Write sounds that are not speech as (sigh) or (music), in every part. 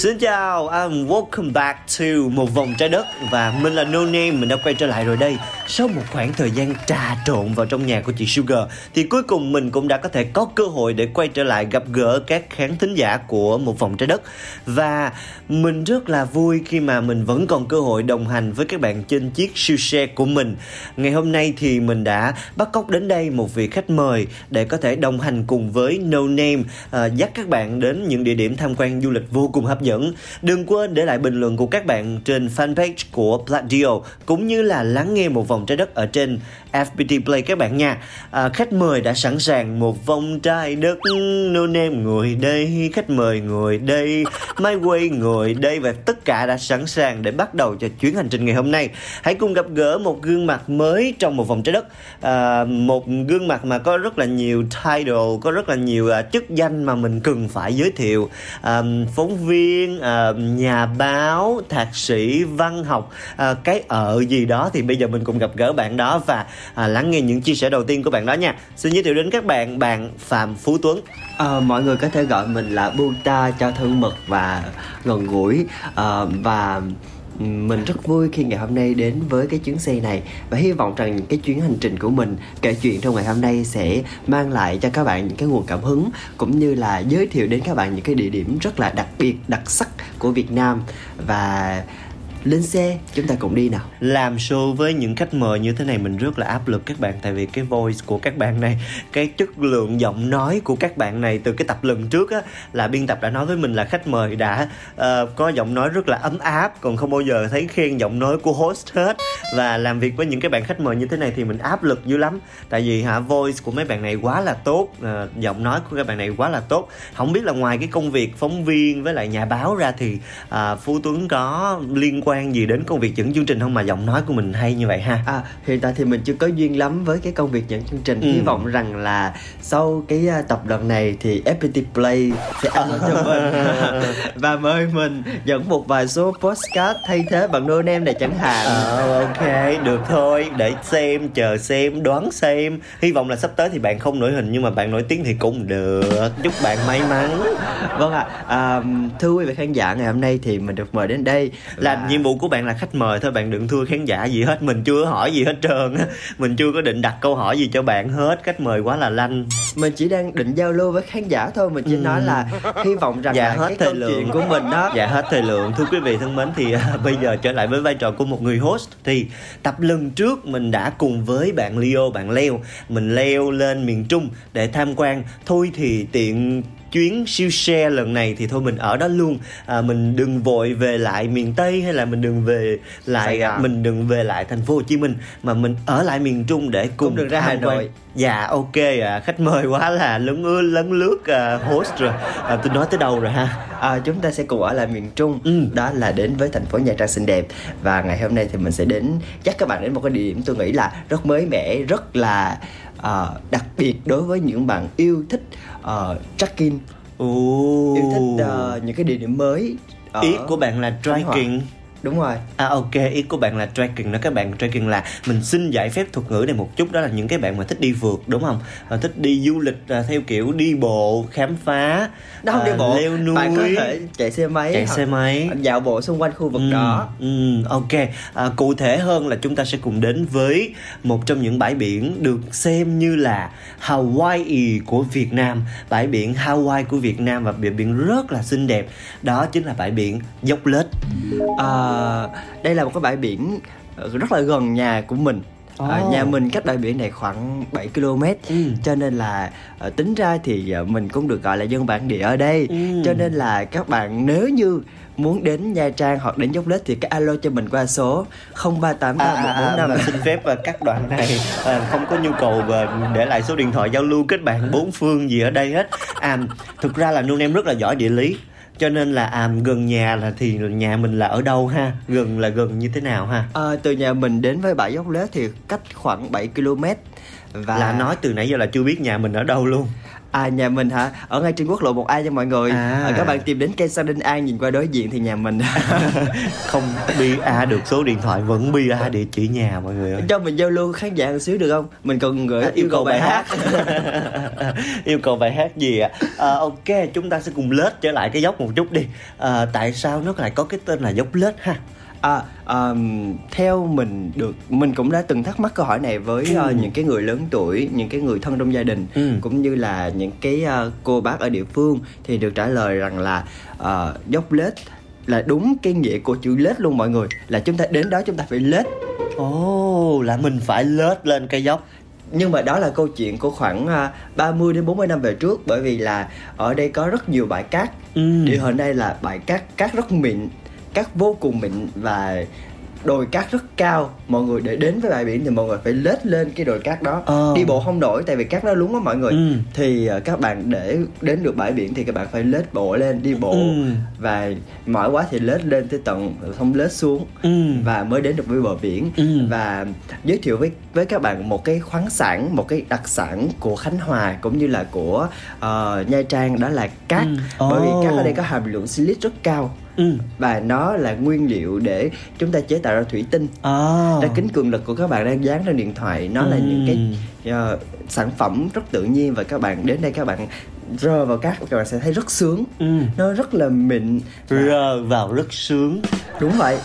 Xin chào, and welcome back to một vòng trái đất và mình là No Name, mình đã quay trở lại rồi đây. Sau một khoảng thời gian trà trộn vào trong nhà của chị Sugar thì cuối cùng mình cũng đã có thể có cơ hội để quay trở lại gặp gỡ các khán thính giả của một vòng trái đất và mình rất là vui khi mà mình vẫn còn cơ hội đồng hành với các bạn trên chiếc siêu xe của mình. Ngày hôm nay thì mình đã bắt cóc đến đây một vị khách mời để có thể đồng hành cùng với No Name à, dắt các bạn đến những địa điểm tham quan du lịch vô cùng hấp dẫn. Đừng quên để lại bình luận của các bạn trên fanpage của Pladio cũng như là lắng nghe một vòng trái đất ở trên FPT Play các bạn nha. À, khách mời đã sẵn sàng một vòng trái đất No Name ngồi đây, khách mời ngồi đây, My Way ngồi đây và tất cả đã sẵn sàng để bắt đầu cho chuyến hành trình ngày hôm nay. Hãy cùng gặp gỡ một gương mặt mới trong một vòng trái đất. À, một gương mặt mà có rất là nhiều title, có rất là nhiều uh, chức danh mà mình cần phải giới thiệu. À, phóng viên, à, nhà báo, thạc sĩ, văn học, à, cái ở gì đó thì bây giờ mình cùng gặp gỡ bạn đó và à, lắng nghe những chia sẻ đầu tiên của bạn đó nha. Xin giới thiệu đến các bạn bạn Phạm Phú Tuấn. à, mọi người có thể gọi mình là Buta cho thân mật và gần gũi à, và mình rất vui khi ngày hôm nay đến với cái chuyến xe này và hy vọng rằng cái chuyến hành trình của mình kể chuyện trong ngày hôm nay sẽ mang lại cho các bạn những cái nguồn cảm hứng cũng như là giới thiệu đến các bạn những cái địa điểm rất là đặc biệt đặc sắc của Việt Nam và lên xe chúng ta cùng đi nào. Làm show với những khách mời như thế này mình rất là áp lực các bạn. Tại vì cái voice của các bạn này cái chất lượng giọng nói của các bạn này từ cái tập lần trước á là biên tập đã nói với mình là khách mời đã uh, có giọng nói rất là ấm áp còn không bao giờ thấy khen giọng nói của host hết. Và làm việc với những cái bạn khách mời như thế này thì mình áp lực dữ lắm. Tại vì hả voice của mấy bạn này quá là tốt uh, giọng nói của các bạn này quá là tốt. Không biết là ngoài cái công việc phóng viên với lại nhà báo ra thì uh, phú tuấn có liên quan gì đến công việc dẫn chương trình không mà giọng nói của mình hay như vậy ha À, hiện tại thì mình chưa có duyên lắm với cái công việc dẫn chương trình. Ừ. Hy vọng rằng là sau cái à, tập lần này thì FPT Play sẽ ăn cho mình (laughs) và mời mình dẫn một vài số postcard thay thế bằng no name này chẳng hạn. Ờ, ok được thôi để xem chờ xem đoán xem hy vọng là sắp tới thì bạn không nổi hình nhưng mà bạn nổi tiếng thì cũng được chúc bạn may mắn Vâng ạ. À, thưa quý vị khán giả ngày hôm nay thì mình được mời đến đây là và- nhiệm vụ của bạn là khách mời thôi bạn đừng thua khán giả gì hết mình chưa hỏi gì hết trơn á. Mình chưa có định đặt câu hỏi gì cho bạn hết khách mời quá là lanh. Mình chỉ đang định giao lưu với khán giả thôi mình chỉ nói là hy vọng rằng Dạ, là hết cái thời câu lượng. chuyện của mình đó. Dạ hết thời lượng. Thưa quý vị thân mến thì à, bây giờ trở lại với vai trò của một người host. Thì tập lần trước mình đã cùng với bạn Leo, bạn Leo. Mình leo lên miền Trung để tham quan. Thôi thì tiện chuyến siêu xe lần này thì thôi mình ở đó luôn à, mình đừng vội về lại miền Tây hay là mình đừng về lại Gòn. mình đừng về lại thành phố Hồ Chí Minh mà mình ở lại miền Trung để cùng Cũng được ra Hà. Nội. Dạ ok à, khách mời quá là lấn ưa lấn lướt à, host rồi à, tôi nói tới đâu rồi ha À, chúng ta sẽ cùng ở lại miền Trung Ừ. đó là đến với thành phố Nha Trang xinh đẹp và ngày hôm nay thì mình sẽ đến dắt các bạn đến một cái địa điểm tôi nghĩ là rất mới mẻ rất là ờ, đặc biệt đối với những bạn yêu thích uh, trekking. Ồ. yêu thích ờ, những cái địa điểm mới ở ý của bạn là trekking đúng rồi À ok, ý của bạn là trekking đó các bạn trekking là mình xin giải phép thuật ngữ này một chút đó là những cái bạn mà thích đi phượt đúng không? À, thích đi du lịch à, theo kiểu đi bộ, khám phá, đó không à, đi bộ leo núi, bạn có thể chạy xe máy chạy xe máy. dạo bộ xung quanh khu vực đó Ừ, ok. À, cụ thể hơn là chúng ta sẽ cùng đến với một trong những bãi biển được xem như là Hawaii của Việt Nam, bãi biển Hawaii của Việt Nam và bãi biển rất là xinh đẹp. Đó chính là bãi biển Dốc Lết. À, đây là một cái bãi biển ờ, rất là gần nhà của mình. À, Ồ. nhà mình cách bãi biển này khoảng 7 km. Ừ. cho nên là ờ, tính ra thì ờ, mình cũng được gọi là dân bản địa ở đây. Ừ. cho nên là các bạn nếu như muốn đến Nha Trang hoặc đến Dốc Lết thì cái alo cho mình qua số 038 À, à, à, 145 mà xin phép à, các đoạn này. À, không có nhu cầu à, để lại số điện thoại giao lưu kết bạn bốn phương gì ở đây hết. À thực ra là nương em rất là giỏi địa lý cho nên là à, gần nhà là thì nhà mình là ở đâu ha? Gần là gần như thế nào ha? Ờ, từ nhà mình đến với bãi Dốc Lết thì cách khoảng 7 km và là nói từ nãy giờ là chưa biết nhà mình ở đâu luôn À nhà mình hả? Ở ngay trên quốc lộ 1A nha mọi người. À. À. Các bạn tìm đến cây Sa Đinh An nhìn qua đối diện thì nhà mình. (laughs) không BA được số điện thoại vẫn BA địa chỉ nhà mọi người ơi Cho mình giao lưu khán giả một xíu được không? Mình còn gửi À, yêu cầu bài hát. (laughs) yêu cầu bài hát gì ạ à, ok chúng ta sẽ cùng lết trở lại cái dốc một chút đi à, tại sao nó lại có cái tên là dốc lết ha À, um, theo mình được mình cũng đã từng thắc mắc câu hỏi này với Ừ. uh, những cái người lớn tuổi, những cái người thân trong gia đình Ừ. cũng như là những cái uh, cô bác ở địa phương thì được trả lời rằng là uh, dốc lết là đúng cái nghĩa của chữ lết luôn mọi người là chúng ta đến đó chúng ta phải lết ồ oh, là mình phải lết lên cái dốc nhưng mà đó là câu chuyện của khoảng à, 30 đến 40 năm về trước bởi vì là ở đây có rất nhiều bãi cát Ừ. địa hình đây là bãi cát cát rất mịn cát vô cùng mịn và đồi cát rất cao mọi người để đến với bãi biển thì mọi người phải lết lên cái đồi cát đó Ờ. đi bộ không nổi tại vì cát nó lún á mọi người Ừ. thì à, các bạn để đến được bãi biển thì các bạn phải lết bộ lên đi bộ Ừ. và mỏi quá thì lết lên tới tận không lết xuống Ừ. và mới đến được với bờ biển Ừ. và giới thiệu với với các bạn một cái khoáng sản một cái đặc sản của Khánh Hòa cũng như là của ờ, Nha Trang đó là cát Ừ. bởi vì cát ở đây có hàm lượng silic rất cao ừ. Và nó là nguyên liệu để chúng ta chế tạo ra thủy tinh. À. Ra kính cường lực của các bạn đang dán trên điện thoại nó là Ừ. những cái ờ, sản phẩm rất tự nhiên và các bạn đến đây các bạn rơ vào cát các bạn sẽ thấy rất sướng. Ừ. Nó rất là mịn. Rơ vào rất sướng đúng vậy.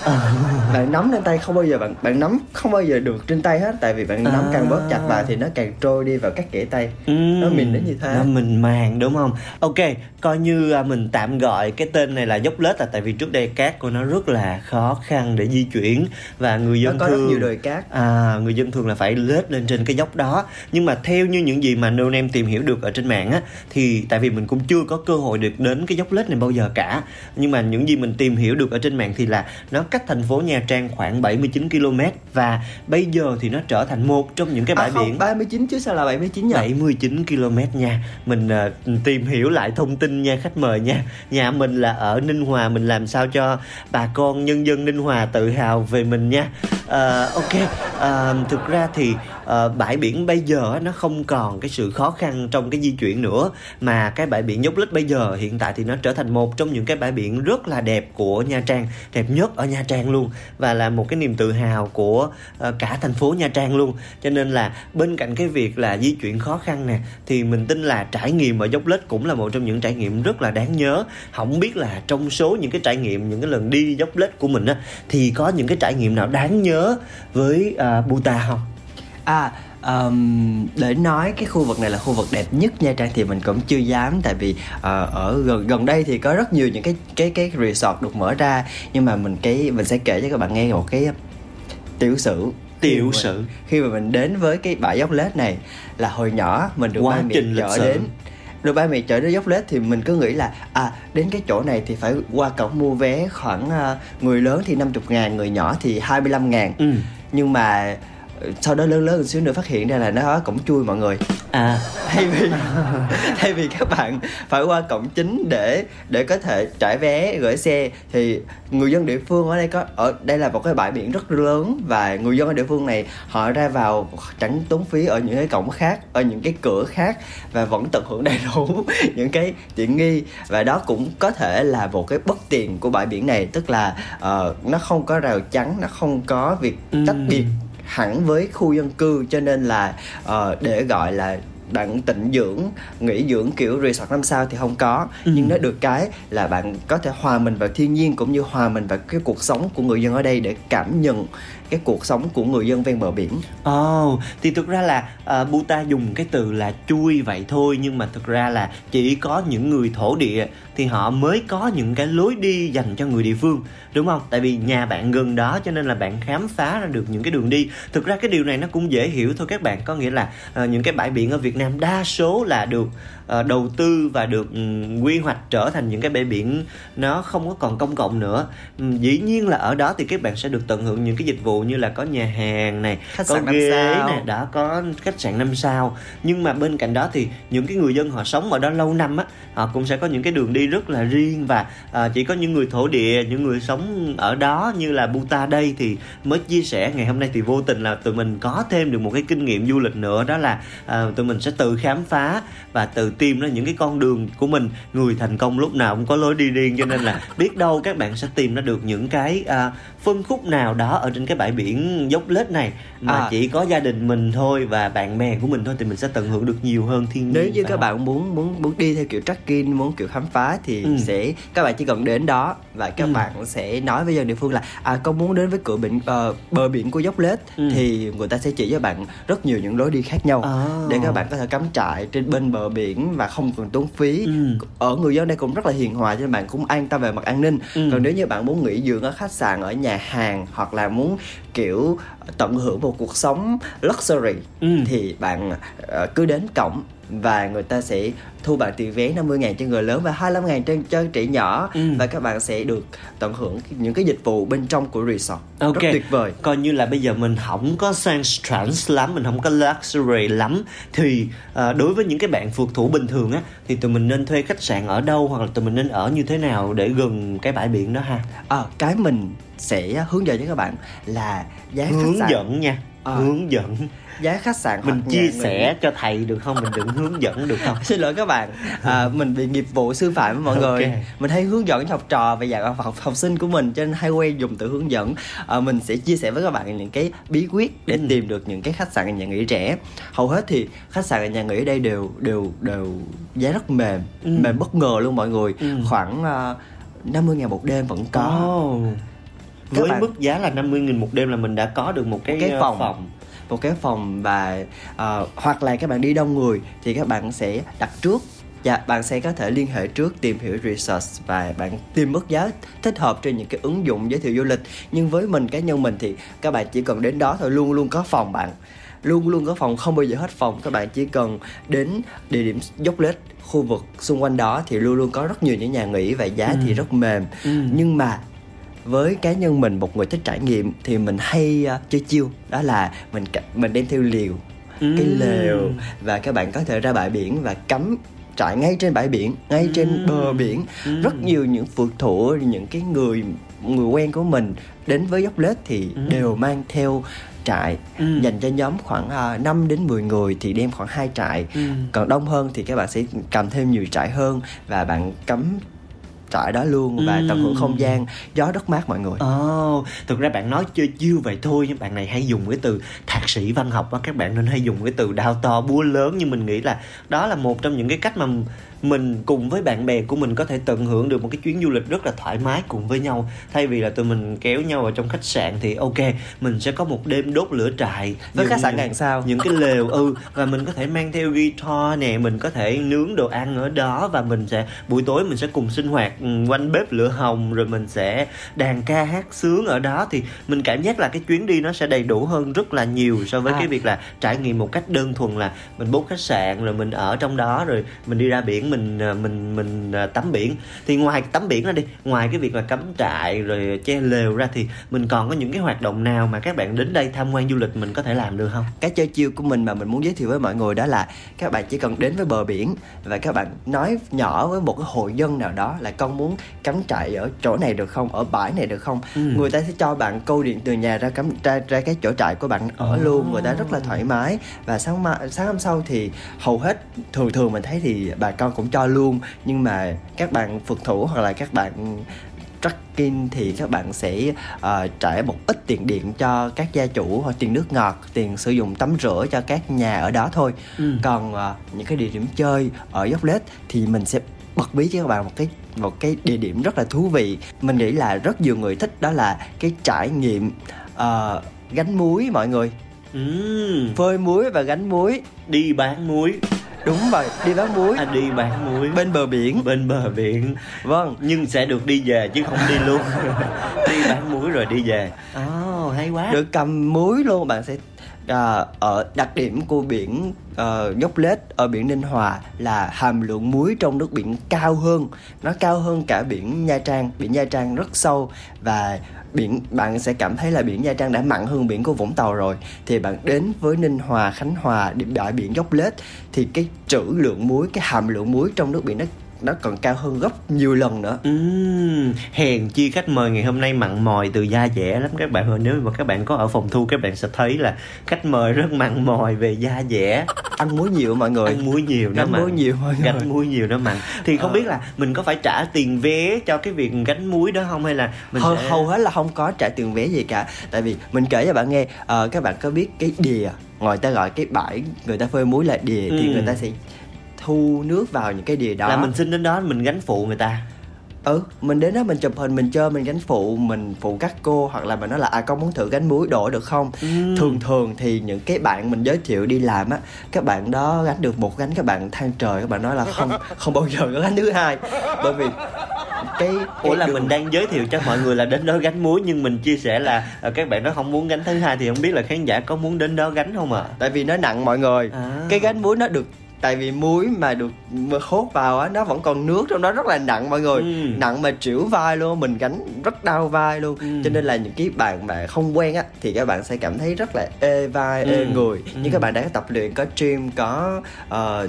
Bạn nắm lên tay không bao giờ bạn bạn nắm không bao giờ được trên tay hết tại vì bạn nắm À. càng bóp chặt vào thì nó càng trôi đi vào các kẽ tay. Ừ. nó mịn đến như thế. Nó mình màng đúng không? Ok coi như à, mình tạm gọi cái tên này là dốc lết là tại vì trước đây cát của nó rất là khó khăn để di chuyển và người nó dân có rất thường nhiều đồi cát. À, người dân thường là phải lết lên trên cái dốc đó. Nhưng mà theo như những gì mà nô em tìm hiểu được ở trên mạng á thì tại vì mình cũng chưa có cơ hội được đến cái dốc lết này bao giờ cả. Nhưng mà những gì mình tìm hiểu được ở trên mạng thì là nó cách thành phố Nha Trang khoảng 79 km và bây giờ thì nó trở thành một trong những cái bãi à, không, biển 39 chứ sao là 79 nhỉ 79 km nha. Mình à, tìm hiểu lại thông tin nha khách mời nha. Nhà mình là ở Ninh Hòa Mình làm sao cho bà con nhân dân Ninh Hòa tự hào về mình nha. À, Ok à, Thực ra thì Ờ, bãi biển bây giờ nó không còn cái sự khó khăn trong cái di chuyển nữa Mà cái bãi biển dốc lít bây giờ hiện tại thì nó trở thành một trong những cái bãi biển rất là đẹp của Nha Trang Đẹp nhất ở Nha Trang luôn Và là một cái niềm tự hào của ờ, cả thành phố Nha Trang luôn Cho nên là bên cạnh cái việc là di chuyển khó khăn nè Thì mình tin là trải nghiệm ở dốc lết cũng là một trong những trải nghiệm rất là đáng nhớ Không biết là trong số những cái trải nghiệm, những cái lần đi dốc lết của mình á Thì có những cái trải nghiệm nào đáng nhớ với ờ, uh, Buta không? À ờm, để nói cái khu vực này là khu vực đẹp nhất Nha Trang thì mình cũng chưa dám tại vì ờ, ở gần gần đây thì có rất nhiều những cái cái cái resort được mở ra nhưng mà mình cái mình sẽ kể cho các bạn nghe một cái tiểu sử Tiểu sử. khi mà mình đến với cái bãi dốc lết này là hồi nhỏ mình được Quá ba mẹ chở đến được ba mẹ chở đến dốc lết thì mình cứ nghĩ là à đến cái chỗ này thì phải qua cổng mua vé khoảng à, người lớn thì 50 ngàn người nhỏ thì 25 ngàn Ừ. nhưng mà sau đó lớn lớn một xíu nữa phát hiện ra là nó ở cổng chui mọi người. À, thay vì (laughs) thay vì các bạn phải qua cổng chính để để có thể trải vé gửi xe thì người dân địa phương ở đây có ở đây là một cái bãi biển rất lớn và người dân ở địa phương này họ ra vào chẳng tốn phí ở những cái cổng khác ở những cái cửa khác và vẫn tận hưởng đầy đủ (laughs) những cái tiện nghi. Và đó cũng có thể là một cái bất tiện của bãi biển này tức là ờ, nó không có rào chắn nó không có việc tách biệt hẳn với khu dân cư cho nên là ờ, để gọi là bạn tịnh dưỡng nghỉ dưỡng kiểu resort năm sao thì không có Ừ. nhưng nó được cái là bạn có thể hòa mình vào thiên nhiên cũng như hòa mình vào cái cuộc sống của người dân ở đây để cảm nhận cái cuộc sống của người dân ven bờ biển Ồ, thì thực ra là uh, Buta dùng cái từ là chui vậy thôi nhưng mà thực ra là chỉ có những người thổ địa thì họ mới có những cái lối đi dành cho người địa phương đúng không? Tại vì nhà bạn gần đó cho nên là bạn khám phá ra được những cái đường đi. Thực ra cái điều này nó cũng dễ hiểu thôi các bạn, có nghĩa là uh, những cái bãi biển ở Việt Nam đa số là được uh, đầu tư và được um, quy hoạch trở thành những cái bãi biển nó không có còn công cộng nữa. Um, dĩ nhiên là ở đó thì các bạn sẽ được tận hưởng những cái dịch vụ như là có nhà hàng này, Khách có sạn năm ghế sao. này, đã có khách sạn 5 sao nhưng mà bên cạnh đó thì những cái người dân họ sống ở đó lâu năm á họ cũng sẽ có những cái đường đi rất là riêng và à, chỉ có những người thổ địa những người sống ở đó như là Buta đây thì mới chia sẻ ngày hôm nay thì vô tình là tụi mình có thêm được một cái kinh nghiệm du lịch nữa đó là à, tụi mình sẽ tự khám phá và tự tìm ra những cái con đường của mình người thành công lúc nào cũng có lối đi riêng cho nên là (laughs) biết đâu các bạn sẽ tìm ra được những cái à, phân khúc nào đó ở trên cái bãi biển dốc lết này mà À. chỉ có gia đình mình thôi và bạn bè của mình thôi thì mình sẽ tận hưởng được nhiều hơn thiên nhiên nếu như các không? bạn muốn muốn muốn đi theo kiểu trekking muốn kiểu khám phá thì Ừ. sẽ các bạn chỉ cần đến đó và các Ừ. bạn sẽ nói với dân địa phương là à con muốn đến với cửa biển ờ, bờ biển của dốc lết Ừ. thì người ta sẽ chỉ cho bạn rất nhiều những lối đi khác nhau À. để các bạn có thể cắm trại trên bên bờ biển và không cần tốn phí Ừ. ở người dân đây cũng rất là hiền hòa cho nên bạn cũng an tâm về mặt an ninh Ừ. còn nếu như bạn muốn nghỉ dưỡng ở khách sạn ở nhà hàng hoặc là muốn kiểu tận hưởng một cuộc sống luxury Ừ. thì bạn ờ, cứ đến cổng và người ta sẽ thu bạn tiền vé 50 ngàn cho người lớn và 25 ngàn cho, cho trẻ nhỏ Ừ. và các bạn sẽ được tận hưởng những cái dịch vụ bên trong của resort Ok. rất tuyệt vời Coi như là bây giờ mình không có sang trans lắm, mình không có luxury lắm thì à, đối với những cái bạn phượt thủ bình thường á thì tụi mình nên thuê khách sạn ở đâu hoặc là tụi mình nên ở như thế nào để gần cái bãi biển đó ha. Ờ, cái mình sẽ hướng dẫn cho các bạn là giá Hướng khách sạn dẫn nha. À. Hướng dẫn. giá khách sạn Mình chia sẻ cho thầy được không? Mình đừng hướng dẫn được không? (laughs) xin lỗi các bạn à, mình bị nghiệp vụ sư phạm mọi người Ok. mình hay hướng dẫn cho học trò và dạng học, học sinh của mình cho nên hay quen dùng từ hướng dẫn à, mình sẽ chia sẻ với các bạn những cái bí quyết để Ừ. tìm được những cái khách sạn và nhà nghỉ rẻ hầu hết thì khách sạn và nhà nghỉ ở đây đều đều đều giá rất mềm Ừ. mềm bất ngờ luôn mọi người Ừ. khoảng uh, 50 ngàn một đêm vẫn có Ồ. Các Với bạn- mức giá là 50.000 một đêm là mình đã có được một cái, Một cái ờ, phòng. phòng. một cái phòng và ờ, hoặc là các bạn đi đông người thì các bạn sẽ đặt trước Dạ, bạn sẽ có thể liên hệ trước tìm hiểu research và bạn tìm mức giá thích hợp trên những cái ứng dụng giới thiệu du lịch. Nhưng với mình cá nhân mình thì các bạn chỉ cần đến đó thôi luôn luôn có phòng bạn. Luôn luôn có phòng không bao giờ hết phòng các bạn chỉ cần đến địa điểm dốc lết khu vực xung quanh đó thì luôn luôn có rất nhiều những nhà nghỉ và giá thì rất mềm Ừ. nhưng mà với cá nhân mình một người thích trải nghiệm thì mình hay uh, chơi chiêu đó là mình mình đem theo liều cái Ừm. lều và các bạn có thể ra bãi biển và cắm trại ngay trên bãi biển ngay trên Ừm. bờ biển Ừm. rất nhiều những phượt thủ những cái người người quen của mình đến với dốc lết thì Ừm. đều mang theo trại Ừm. dành cho nhóm khoảng uh, 5 đến 10 người thì đem khoảng hai trại Ừm. còn đông hơn thì các bạn sẽ cầm thêm nhiều trại hơn và bạn cắm trại đó luôn và tận hưởng không gian gió rất mát mọi người. Ồ, thực ra bạn nói chơi chiêu vậy thôi nhưng bạn này hay dùng cái từ thạc sĩ văn học á các bạn nên hay dùng cái từ đao to búa lớn nhưng mình nghĩ là đó là một trong những cái cách mà mình cùng với bạn bè của mình có thể tận hưởng được một cái chuyến du lịch rất là thoải mái cùng với nhau. Thay vì là tụi mình kéo nhau vào trong khách sạn thì ok mình sẽ có một đêm đốt lửa trại với những- khách sạn ngàn sao? những cái lều ừ và mình có thể mang theo guitar nè mình có thể nướng đồ ăn ở đó và mình sẽ buổi tối mình sẽ cùng sinh hoạt ừ, quanh bếp lửa hồng rồi mình sẽ đàn ca hát sướng ở đó. Thì mình cảm giác là cái chuyến đi nó sẽ đầy đủ hơn rất là nhiều so với À. cái việc là trải nghiệm một cách đơn thuần là mình book khách sạn rồi mình ở trong đó rồi mình đi ra biển mình à, mình mình à, tắm biển. Thì ngoài tắm biển ra đi ngoài cái việc là cắm trại rồi che lều ra thì mình còn có những cái hoạt động nào mà các bạn đến đây tham quan du lịch mình có thể làm được không? Cái chơi chiêu của mình mà mình muốn giới thiệu với mọi người đó là các bạn chỉ cần đến với bờ biển và các bạn nói nhỏ với một cái hội dân nào đó là con muốn cắm trại ở chỗ này được không? Ở bãi này được không? Ừ. người ta sẽ cho bạn câu điện từ nhà ra cắm ra, ra cái chỗ trại của bạn ở luôn người ta rất là thoải mái. Và sáng ma, sáng hôm sau thì hầu hết thường thường mình thấy thì bà con cũng cho luôn. Nhưng mà các bạn phượt thủ hoặc là các bạn trekking thì các bạn sẽ uh, trả một ít tiền điện cho các gia chủ hoặc tiền nước ngọt tiền sử dụng tắm rửa cho các nhà ở đó thôi. Ừ. còn uh, những cái địa điểm chơi ở dốc lết thì mình sẽ bật bí cho các bạn một cái một cái địa điểm rất là thú vị. Mình nghĩ là rất nhiều người thích đó là cái trải nghiệm uh, gánh muối mọi người. Ừm, phơi muối và gánh muối. Đi bán muối đúng rồi đi bán muối. À, đi bán muối. Bên bờ biển. Bên bờ biển. Vâng nhưng sẽ được đi về chứ không đi luôn. (laughs) Đi bán muối rồi đi về. Ồ hay quá. Được cầm muối luôn bạn sẽ à, ở đặc điểm của biển uh, dốc lết ở biển ninh hòa là hàm lượng muối trong nước biển cao hơn. Nó cao hơn cả biển nha trang. Biển nha trang rất sâu và biển, bạn sẽ cảm thấy là biển nha trang đã mặn hơn biển của vũng tàu rồi. Thì bạn đến với ninh hòa, khánh hòa, điểm bãi biển dốc lết, thì cái trữ lượng muối, cái hàm lượng muối trong nước biển nó nó còn cao hơn gấp nhiều lần nữa. Ừm, hèn chi khách mời ngày hôm nay mặn mòi từ da dẻ lắm các bạn. Ơi nếu mà các bạn có ở phòng thu các bạn sẽ thấy là khách mời rất mặn mòi về da dẻ. Ăn muối nhiều mọi người. Ăn muối nhiều nó mặn muối nhiều mọi người. gánh muối nhiều nó mặn. Thì không Ờ. biết là mình có phải trả tiền vé cho cái việc gánh muối đó không hay là mình hầu, sẽ... hầu hết là không có trả tiền vé gì cả. Tại vì mình kể cho bạn nghe ờ, các bạn có biết cái đìa người ta gọi cái bãi người ta phơi muối là đìa thì Ừ. người ta sẽ thu nước vào những cái đìa đó là mình xin đến đó mình gánh phụ người ta ừ mình đến đó mình chụp hình mình chơi mình gánh phụ mình phụ các cô hoặc là mình nói là à con muốn thử gánh muối đổ được không Ừm. thường thường thì những cái bạn mình giới thiệu đi làm á các bạn đó gánh được một gánh các bạn than trời các bạn nói là không (laughs) không bao giờ có gánh thứ hai bởi vì cái, Ủa cái là đường- mình đang giới thiệu cho mọi người là đến đó gánh muối nhưng mình chia sẻ là ờ, các bạn đó không muốn gánh thứ hai thì không biết là khán giả có muốn đến đó gánh không ạ? À? tại vì nó nặng mọi người À. cái gánh muối nó được tại vì muối mà được mà hốt vào á nó vẫn còn nước trong đó rất là nặng mọi người Ừ. nặng mà trĩu vai luôn mình gánh rất đau vai luôn Ừ. cho nên là những cái bạn mà không quen á thì các bạn sẽ cảm thấy rất là ê vai ê Ừ. người Ừ. nhưng các bạn đã tập luyện có gym có ờ,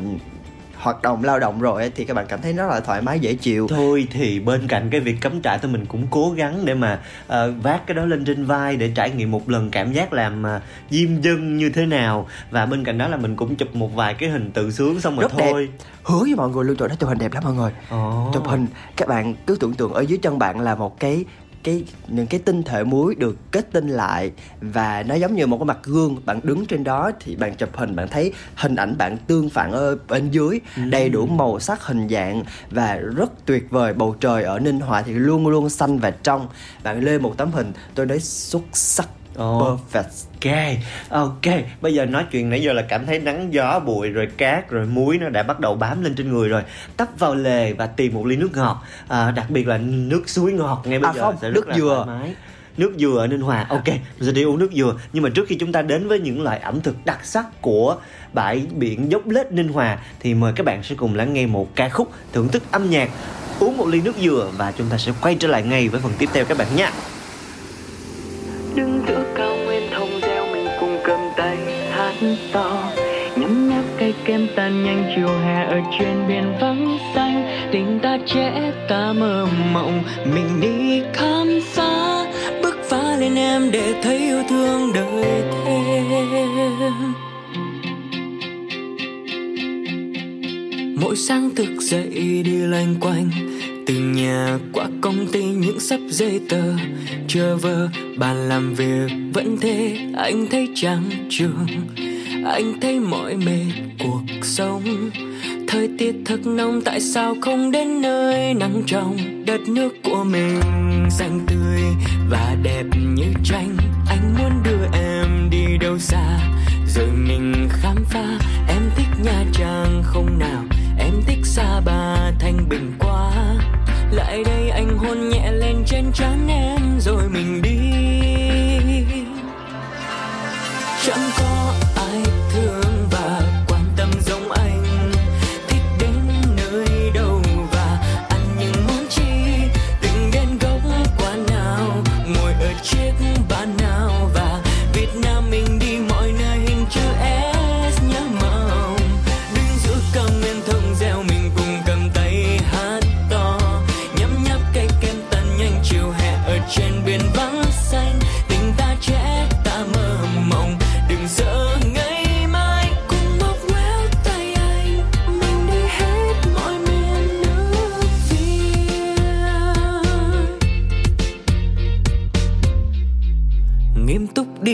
hoạt động lao động rồi thì các bạn cảm thấy rất là thoải mái dễ chịu Thôi thì bên cạnh cái việc cắm trại thì mình cũng cố gắng để mà ờ, vác cái đó lên trên vai để trải nghiệm một lần cảm giác làm uh, diêm dân như thế nào và bên cạnh đó là mình cũng chụp một vài cái hình tự sướng xong rồi Rất đẹp. thôi. hứa với mọi người luôn chỗ đó chụp hình đẹp lắm mọi người Ồ. chụp hình các bạn cứ tưởng tượng ở dưới chân bạn là một cái cái những cái tinh thể muối được kết tinh lại và nó giống như một cái mặt gương. Bạn đứng trên đó thì bạn chụp hình bạn thấy hình ảnh bạn tương phản ở bên dưới đầy đủ màu sắc hình dạng và rất tuyệt vời. Bầu trời ở ninh hòa thì luôn luôn xanh và trong. Bạn lên một tấm hình tôi nói xuất sắc Ồ. perfect Ok, ok. Bây giờ nói chuyện nãy giờ là cảm thấy nắng gió bụi rồi cát rồi muối nó đã bắt đầu bám lên trên người rồi. Tấp vào lề và tìm một ly nước ngọt. À, đặc biệt là nước suối ngọt ngay bây À giờ không, sẽ rất nước là dừa. thoải mái. Nước dừa ở Ninh Hòa. Ok, mình sẽ đi uống nước dừa. Nhưng mà trước khi chúng ta đến với những loại ẩm thực đặc sắc của bãi biển dốc lết Ninh Hòa thì mời các bạn sẽ cùng lắng nghe một ca khúc thưởng thức âm nhạc uống một ly nước dừa và chúng ta sẽ quay trở lại ngay với phần tiếp theo các bạn nhé. đứng giữa to. Nhấm nháp cây kem tan nhanh chiều hè ở trên biển vắng xanh. Tình ta trẻ, ta mơ mộng. Mình đi khám phá, bước phá lên em để thấy yêu thương đời thêm. Mỗi sáng thức dậy đi loanh quanh nhà qua công ty những sắp giấy tờ, chưa vờ, bàn làm việc vẫn thế. Anh thấy chán trường, anh thấy mỏi mệt cuộc sống. Thời tiết thật nóng, tại sao không đến nơi nắng trong? Đất nước của mình xanh tươi và đẹp như tranh.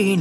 Đi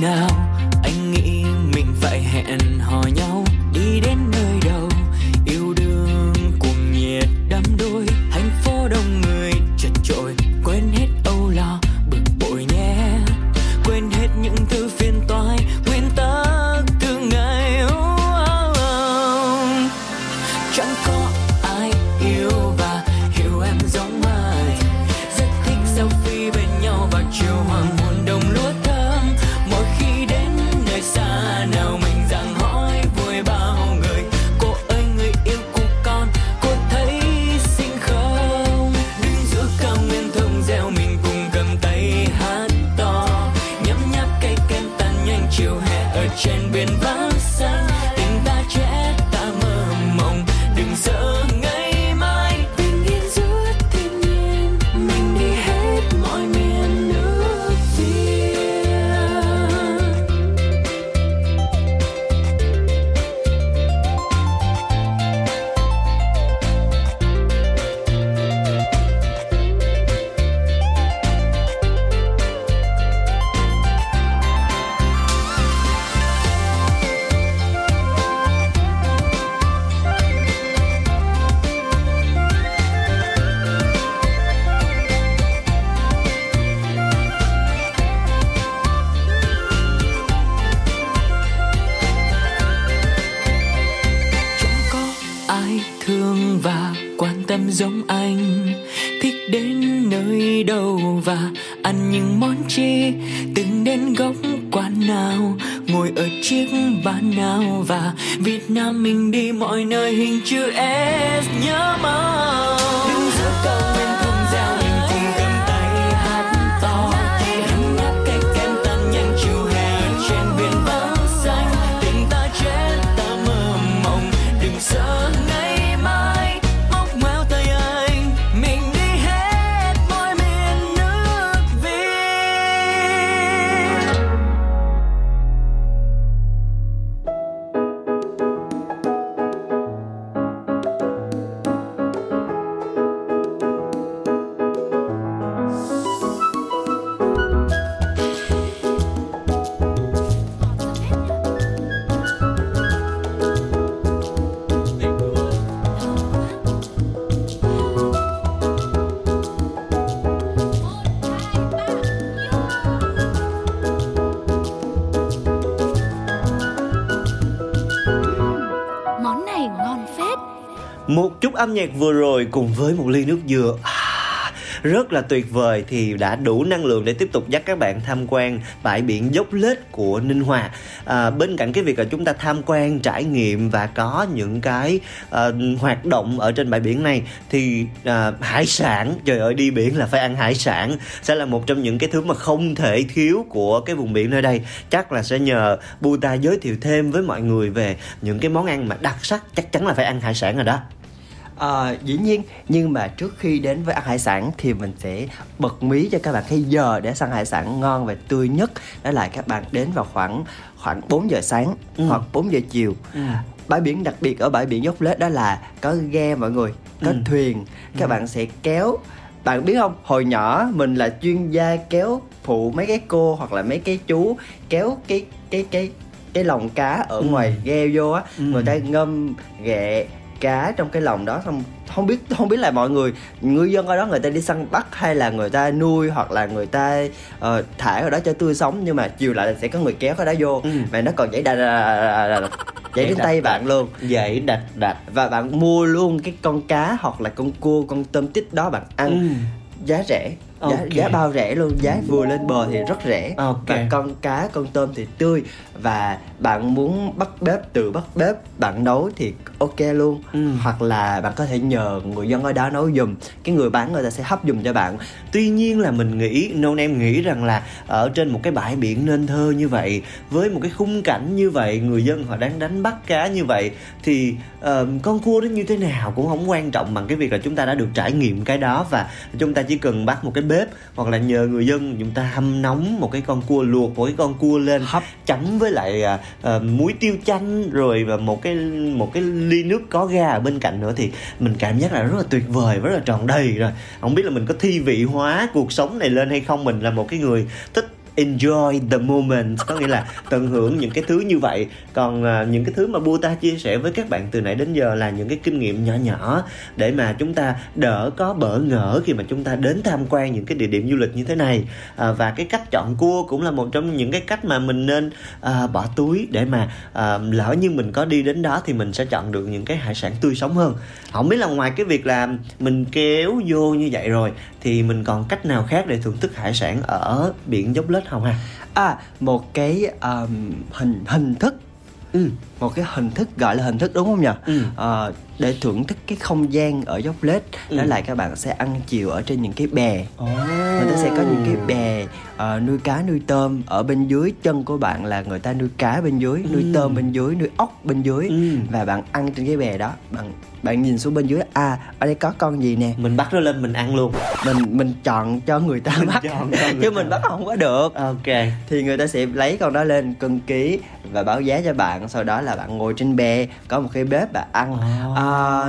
âm nhạc vừa rồi cùng với một ly nước dừa à, rất là tuyệt vời thì đã đủ năng lượng để tiếp tục dắt các bạn tham quan bãi biển dốc lết của Ninh Hòa. À, bên cạnh cái việc là chúng ta tham quan, trải nghiệm và có những cái à, hoạt động ở trên bãi biển này thì à, hải sản, trời ơi đi biển là phải ăn hải sản sẽ là một trong những cái thứ mà không thể thiếu của cái vùng biển nơi đây. Chắc là sẽ nhờ Buta giới thiệu thêm với mọi người về những cái món ăn mà đặc sắc chắc chắn là phải ăn hải sản rồi đó. Ờ, dĩ nhiên nhưng mà trước khi đến với ăn hải sản thì mình sẽ bật mí cho các bạn cái giờ để săn hải sản ngon và tươi nhất đó là các bạn đến vào khoảng khoảng 4 giờ sáng Ừ. hoặc 4 giờ chiều Ừ. bãi biển đặc biệt ở bãi biển dốc lết đó là có ghe mọi người có Ừ. thuyền các bạn sẽ kéo bạn biết không hồi nhỏ mình là chuyên gia kéo phụ mấy cái cô hoặc là mấy cái chú kéo cái cái cái cái lồng cá ở Ừ. ngoài ghe vô á Ừ. người ta ngâm ghẹ cá trong cái lồng đó xong không biết không biết là mọi người ngư dân ở đó người ta đi săn bắt hay là người ta nuôi hoặc là người ta ờ, thả ở đó cho tươi sống nhưng mà chiều lại là sẽ có người kéo cái đó vô Ừ. và nó còn chảy đà, đà, đà, đà, đà, chảy (laughs) đến tay bạn luôn. Dậy đạch đạch và bạn mua luôn cái con cá hoặc là con cua con tôm tít đó bạn ăn. Ừ. giá rẻ giá, Ok. giá bao rẻ luôn giá vừa lên bờ thì rất rẻ Ok. và con cá con tôm thì tươi và bạn muốn bắt bếp từ bắt bếp bạn nấu thì ok luôn Ừ. hoặc là bạn có thể nhờ người dân ở đó nấu giùm cái người bán người ta sẽ hấp giùm cho bạn Tuy nhiên là mình nghĩ nôn em nghĩ rằng là ở trên một cái bãi biển nên thơ như vậy với một cái khung cảnh như vậy người dân họ đang đánh bắt cá như vậy thì ờ, con cua nó như thế nào cũng không quan trọng bằng cái việc là chúng ta đã được trải nghiệm cái đó và chúng ta chỉ cần bắt một cái bếp hoặc là nhờ người dân chúng ta hâm nóng một cái con cua luộc một cái con cua lên Hấp. chấm với lại à, à, muối tiêu chanh rồi và một cái một cái ly nước có ga ở bên cạnh nữa thì mình cảm giác là rất là tuyệt vời rất là tròn đầy rồi không biết là mình có thi vị hóa cuộc sống này lên hay không mình là một cái người thích enjoy the moment. Có nghĩa là tận hưởng những cái thứ như vậy. Còn uh, những cái thứ mà Buta chia sẻ với các bạn từ nãy đến giờ là những cái kinh nghiệm nhỏ nhỏ để mà chúng ta đỡ có bỡ ngỡ khi mà chúng ta đến tham quan những cái địa điểm du lịch như thế này. Uh, và cái cách chọn cua cũng là một trong những cái cách mà mình nên uh, bỏ túi để mà uh, lỡ như mình có đi đến đó thì mình sẽ chọn được những cái hải sản tươi sống hơn. Không biết là ngoài cái việc là mình kéo vô như vậy rồi thì mình còn cách nào khác để thưởng thức hải sản ở biển dốc lết không ha? À một cái um, hình hình thức. Ừ. Một cái hình thức gọi là hình thức đúng không nhỉ? Ừ. Ờ, để thưởng thức cái không gian ở dốc lết. Ừ. đó là các bạn sẽ ăn chiều ở trên những cái bè. Ồ. người ta sẽ có những cái bè ờ, nuôi cá nuôi tôm. Ở bên dưới chân của bạn là người ta nuôi cá bên dưới nuôi tôm bên dưới nuôi ốc bên dưới. Ừ. và bạn ăn trên cái bè đó. Bạn bạn nhìn xuống bên dưới à ở đây có con gì nè? Mình bắt nó lên mình ăn luôn. Mình mình chọn cho người ta Mình bắt. chọn người chứ ta. mình bắt không có được. Ok. Thì người ta sẽ lấy con đó lên cân ký và báo giá cho bạn. Sau đó là bạn ngồi trên bè có một cái bếp và ăn. Ồ. à,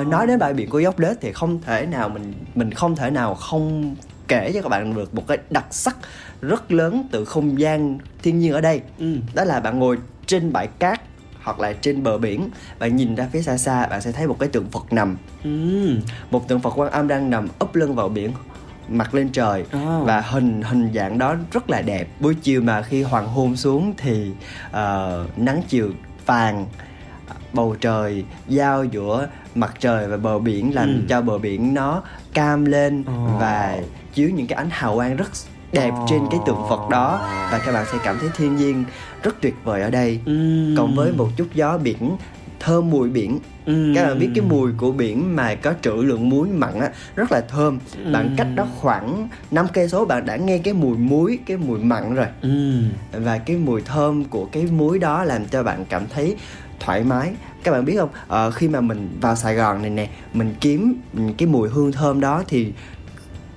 nói đến bãi biển của dốc lết thì không thể nào mình mình không thể nào không kể cho các bạn được một cái đặc sắc rất lớn từ không gian thiên nhiên ở đây. Ừ. Đó là bạn ngồi trên bãi cát hoặc là trên bờ biển bạn nhìn ra phía xa xa bạn sẽ thấy một cái tượng phật nằm. Ừ. Một tượng phật quan âm đang nằm úp lưng vào biển mặt lên trời Ồ. và hình hình dạng đó rất là đẹp. Buổi chiều mà khi hoàng hôn xuống thì ờ, nắng chiều vàng bầu trời giao giữa mặt trời và bờ biển làm Ừ. cho bờ biển nó cam lên Ồ. và chiếu những cái ánh hào quang rất đẹp Ồ. trên cái tượng Phật đó và các bạn sẽ cảm thấy thiên nhiên rất tuyệt vời ở đây ừ cộng với một chút gió biển thơm mùi biển ừ. các bạn biết cái mùi của biển mà có trữ lượng muối mặn á rất là thơm bạn Ừ. cách đó khoảng 5 cây số bạn đã nghe cái mùi muối cái mùi mặn rồi ừ và cái mùi thơm của cái muối đó làm cho bạn cảm thấy thoải mái các bạn biết không ờ, khi mà mình vào Sài Gòn này nè mình kiếm ừ, cái mùi hương thơm đó thì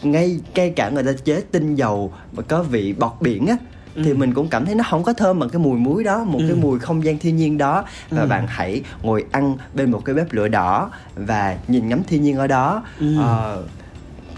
ngay ngay cả người ta chế tinh dầu mà có vị bọt biển á thì mình cũng cảm thấy nó không có thơm bằng cái mùi muối đó một cái Ừ. mùi không gian thiên nhiên đó và Ừ. bạn hãy ngồi ăn bên một cái bếp lửa đỏ và nhìn ngắm thiên nhiên ở đó Ừ. Ờ,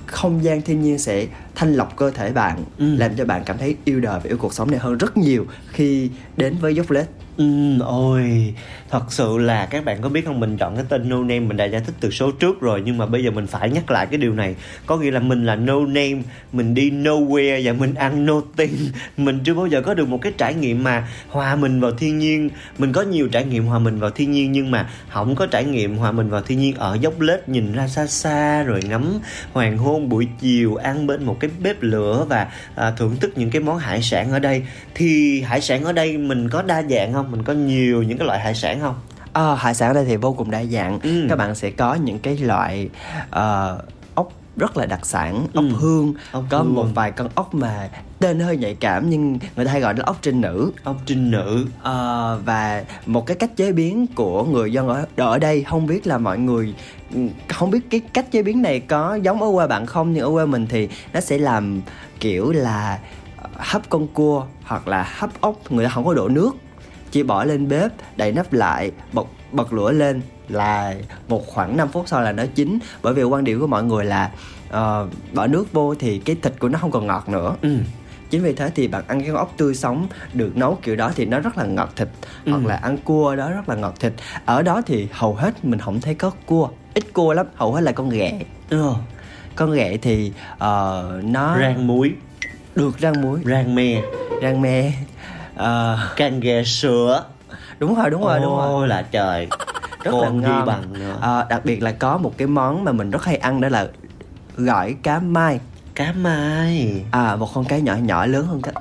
không gian thiên nhiên sẽ thanh lọc cơ thể bạn Ừ. làm cho bạn cảm thấy yêu đời và yêu cuộc sống này hơn rất nhiều khi đến với dốc lết Ừ, ôi Thật sự là các bạn có biết không Mình chọn cái tên No Name Mình đã giải thích từ số trước rồi Nhưng mà bây giờ mình phải nhắc lại cái điều này. Có nghĩa là mình là No Name Mình đi nowhere và mình ăn nothing Mình chưa bao giờ có được một cái trải nghiệm mà Hòa mình vào thiên nhiên. Mình có nhiều trải nghiệm hòa mình vào thiên nhiên Nhưng mà không có trải nghiệm hòa mình vào thiên nhiên Ở dốc lết nhìn ra xa xa Rồi ngắm hoàng hôn buổi chiều Ăn bên một cái bếp lửa Và à, thưởng thức những cái món hải sản ở đây. Thì hải sản ở đây mình có đa dạng không? Mình có nhiều những cái loại hải sản không? Ờ, hải sản ở đây thì vô cùng đa dạng Ừ. các bạn sẽ có những cái loại ờ, ốc rất là đặc sản ốc Ừ. hương Ốc có hương. một vài con ốc mà tên hơi nhạy cảm nhưng người ta hay gọi là ốc trinh nữ Ốc trinh nữ Ờ, và một cái cách chế biến của người dân ở ở đây không biết là mọi người ừ, không biết cái cách chế biến này có giống ở quê bạn không nhưng ở quê mình thì nó sẽ làm kiểu là hấp con cua hoặc là hấp ốc người ta không có đổ nước chỉ bỏ lên bếp đậy nắp lại bật bật lửa lên là một khoảng 5 phút sau là nó chín. Bởi vì quan điểm của mọi người là ờ, bỏ nước vô thì cái thịt của nó không còn ngọt nữa. Ừ. chính vì thế thì bạn ăn cái con ốc tươi sống được nấu kiểu đó thì nó rất là ngọt thịt. Ừ. hoặc là ăn cua đó rất là ngọt thịt. Ở đó thì hầu hết mình không thấy có cua ít cua lắm hầu hết là con ghẹ. Ờ, con ghẹ thì ờ, nó Rang muối. Được rang muối. Rang me. Rang me Ờ, Can ghẹ sữa. Đúng rồi đúng rồi đúng rồi. Là trời. Rất Còn là ngon. bằng nữa. Ờ, đặc biệt là có một cái món mà mình rất hay ăn đó là gỏi cá mai. Cá mai. À một con cá nhỏ nhỏ lớn hơn cái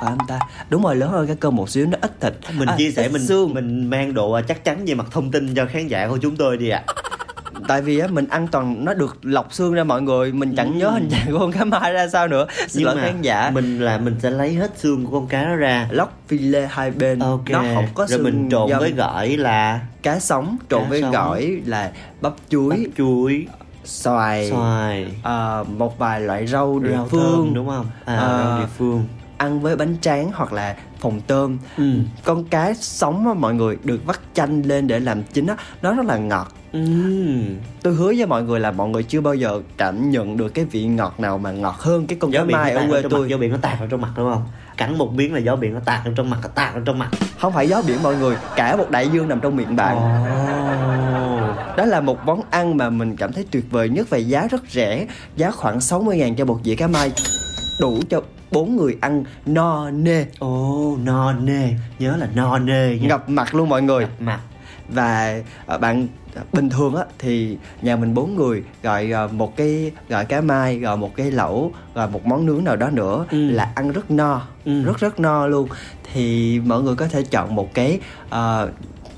phải không ta? Đúng rồi lớn hơn cái cơm một xíu nó ít thịt. Mình à, chia sẻ mình xương. mình mang độ chắc chắn về mặt thông tin cho khán giả của chúng tôi đi ạ tại vì á mình ăn toàn nó được lọc xương ra mọi người mình chẳng nhớ hình dạng của con cá mai ra sao nữa. Xin lỗi khán giả. mình là mình sẽ lấy hết xương của con cá đó ra. Lóc filet hai bên Ok. nó không có Rồi xương mình trộn dâm. với gỏi là? Cá sống trộn Cá với sống. gỏi là bắp chuối. Bắp chuối. Xoài. Xoài. À, một vài loại rau địa rau phương. thơm đúng không? À, À, rau địa phương. ăn với bánh tráng hoặc là phồng tôm. Ừ. con cá sống á mọi người được vắt chanh lên để làm chín á. Nó rất là ngọt Ừm. tôi hứa với mọi người là mọi người chưa bao giờ cảm nhận được cái vị ngọt nào mà ngọt hơn cái con gió cá mai ở quê trong mặt tôi. gió biển nó tạt vào trong mặt đúng không? Cắn một miếng là gió biển nó tạt vào trong mặt nó tạt vào trong mặt. Không phải gió biển mọi người cả một đại dương nằm trong miệng bạn. Ồ. đó là một món ăn mà mình cảm thấy tuyệt vời nhất và giá rất rẻ. Giá khoảng 60 ngàn cho một dĩa cá mai đủ cho bốn người ăn no nê. Ồ, no nê. Nhớ là no nê nha. Ngập mặt luôn mọi người. Mặt và ờ, bạn bình thường á thì nhà mình bốn người gọi ờ, một cái gọi cá mai gọi một cái lẩu gọi một món nướng nào đó nữa Ừ. là ăn rất no Ừ. rất rất no luôn thì mọi người có thể chọn một cái ờ,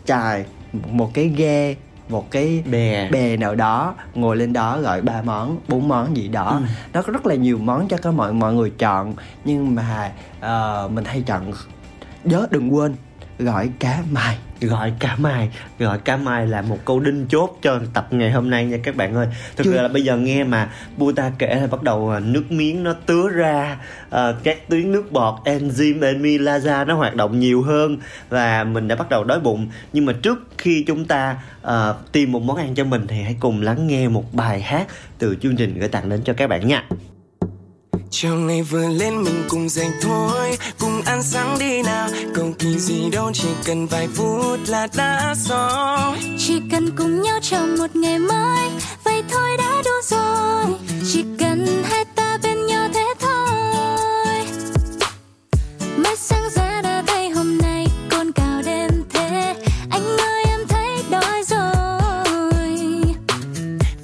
chài một cái ghe một cái bè bè nào đó ngồi lên đó gọi ba món bốn món gì đó Ừ. nó có rất là nhiều món cho các mọi mọi người chọn nhưng mà ờ, mình hay chọn nhớ đừng quên gọi cá mai gọi cá mai. Gọi cá mai là một câu đinh chốt cho tập ngày hôm nay nha các bạn ơi. Thực Chưa- ra là bây giờ nghe mà Buta kể là bắt đầu à, nước miếng nó tứa ra à, các tuyến nước bọt enzyme amylase nó hoạt động nhiều hơn và mình đã bắt đầu đói bụng. Nhưng mà trước khi chúng ta à, tìm một món ăn cho mình thì hãy cùng lắng nghe một bài hát từ chương trình gửi tặng đến cho các bạn nha Chiều ngày vừa lên mình cùng dậy thôi Cùng ăn sáng đi nào. Cầu kỳ gì đâu chỉ cần vài phút là đã xong Chỉ cần cùng nhau chào một ngày mới Vậy thôi đã đủ rồi. Chỉ cần hai ta bên nhau thế thôi. Mới sáng ra đã thấy hôm nay Cồn cào đêm thế. Anh ơi em thấy đói rồi.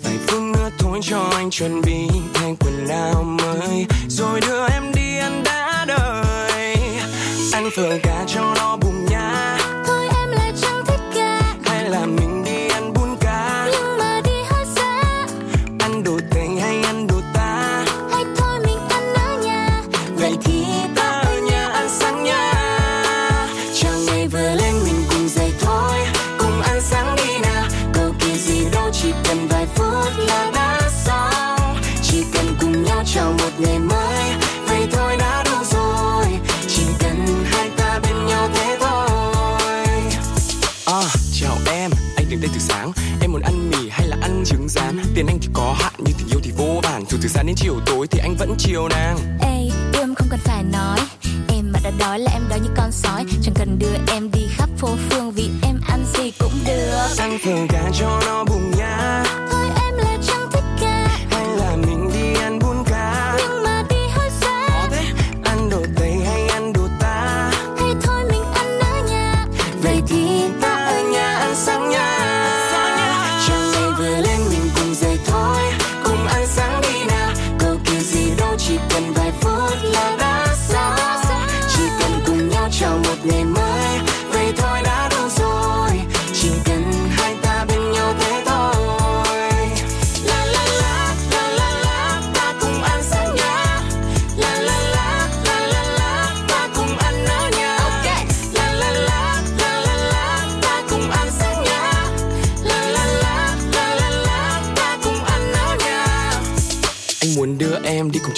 Vài phút nữa thôi cho anh chuẩn bị Thay quần áo mới rồi đưa em đi ăn đã đời. Ăn phở cá cho nó chiều tối thì anh vẫn chiều nàng. Ê, yêu em không cần phải nói. Em mà đã đói là em đói như con sói. Chẳng cần đưa em đi khắp phố phường Vì em ăn gì cũng được. Ăn phở cá cho nó bùng nha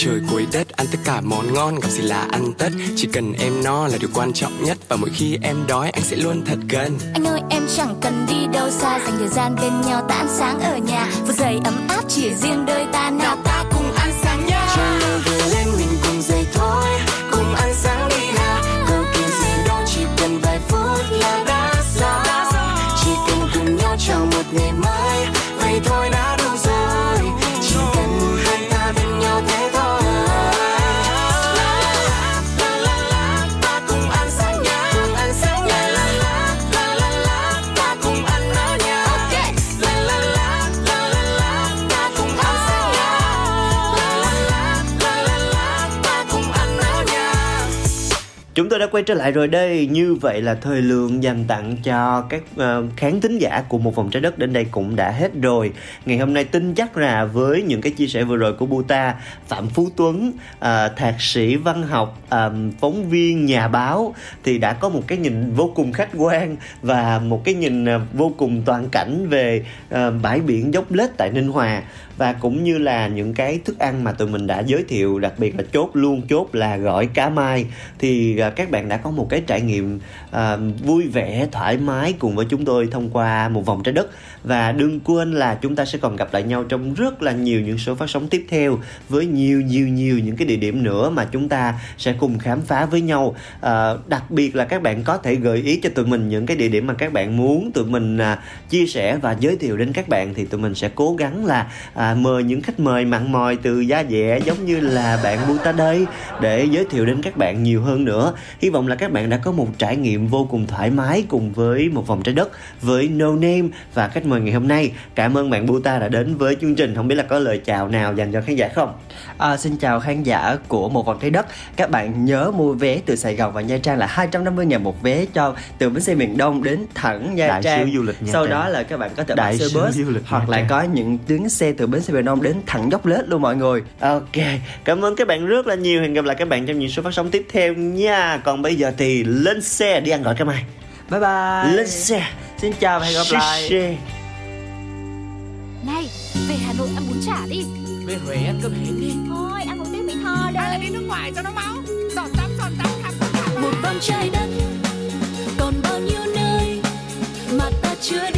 trời cuối đất, Ăn tất cả món ngon, gặp gì là ăn tất. Chỉ cần em no là điều quan trọng nhất, Và mỗi khi em đói, anh sẽ luôn thật gần. Anh ơi, em chẳng cần đi đâu xa, Dành thời gian bên nhau ta ăn sáng ở nhà. Phút giây ấm áp chỉ riêng đôi ta nào ta. Chúng tôi đã quay trở lại rồi đây. Như vậy là thời lượng dành tặng cho các uh, khán thính giả của một vòng trái đất đến đây cũng đã hết rồi. Ngày hôm nay tin chắc là với những cái chia sẻ vừa rồi của Buta Phạm Phú Tuấn, uh, thạc sĩ văn học, um, phóng viên, nhà báo Thì đã có một cái nhìn vô cùng khách quan Và một cái nhìn uh, vô cùng toàn cảnh về uh, bãi biển dốc lết tại Ninh Hòa và cũng như là những cái thức ăn mà tụi mình đã giới thiệu đặc biệt là chốt luôn chốt là gỏi cá mai thì à, các bạn đã có một cái trải nghiệm à, vui vẻ thoải mái cùng với chúng tôi thông qua một vòng trái đất. Và đừng quên là chúng ta sẽ còn gặp lại nhau trong rất là nhiều những số phát sóng tiếp theo với nhiều nhiều nhiều những cái địa điểm nữa mà chúng ta sẽ cùng khám phá với nhau. À, đặc biệt là các bạn có thể gợi ý cho tụi mình những cái địa điểm mà các bạn muốn tụi mình à, chia sẻ và giới thiệu đến các bạn thì tụi mình sẽ cố gắng là à, mời những khách mời mặn mòi từ da dẻ giống như là bạn Buta đây để giới thiệu đến các bạn nhiều hơn nữa. Hy vọng là các bạn đã có một trải nghiệm vô cùng thoải mái cùng với một vòng trái đất với No Name và khách mời ngày hôm nay. Cảm ơn bạn Buta đã đến với chương trình. Không biết là có lời chào nào dành cho khán giả không? À, xin chào khán giả của một vòng trái đất. Các bạn nhớ mua vé từ Sài Gòn và Nha Trang là 250 ngàn một vé cho từ bến xe miền Đông đến thẳng Nha Đại Trang. sứ du lịch Nha Sau Trang. đó là các bạn có thể Đại bắt xe bus lịch Nha Hoặc là Trang. có những tuyến xe từ bến xe miền Đông đến thẳng dốc lết luôn mọi người. Ok, cảm ơn các bạn rất là nhiều. Hẹn gặp lại các bạn trong những số phát sóng tiếp theo nha. Còn bây giờ thì lên xe đi ăn gỏi cá mai. Bye bye. Lên xe. Xin chào và hẹn gặp lại. Này, về Hà Nội ăn bún chả đi. Về Huế ăn cơm hến đi. Thôi ăn một tiếng Mỹ Tho Hay là đi nước ngoài cho nó máu. Giọt tắm, giọt tắm, khắp cả Một vòng trái đất Còn bao nhiêu nơi Mà ta chưa đi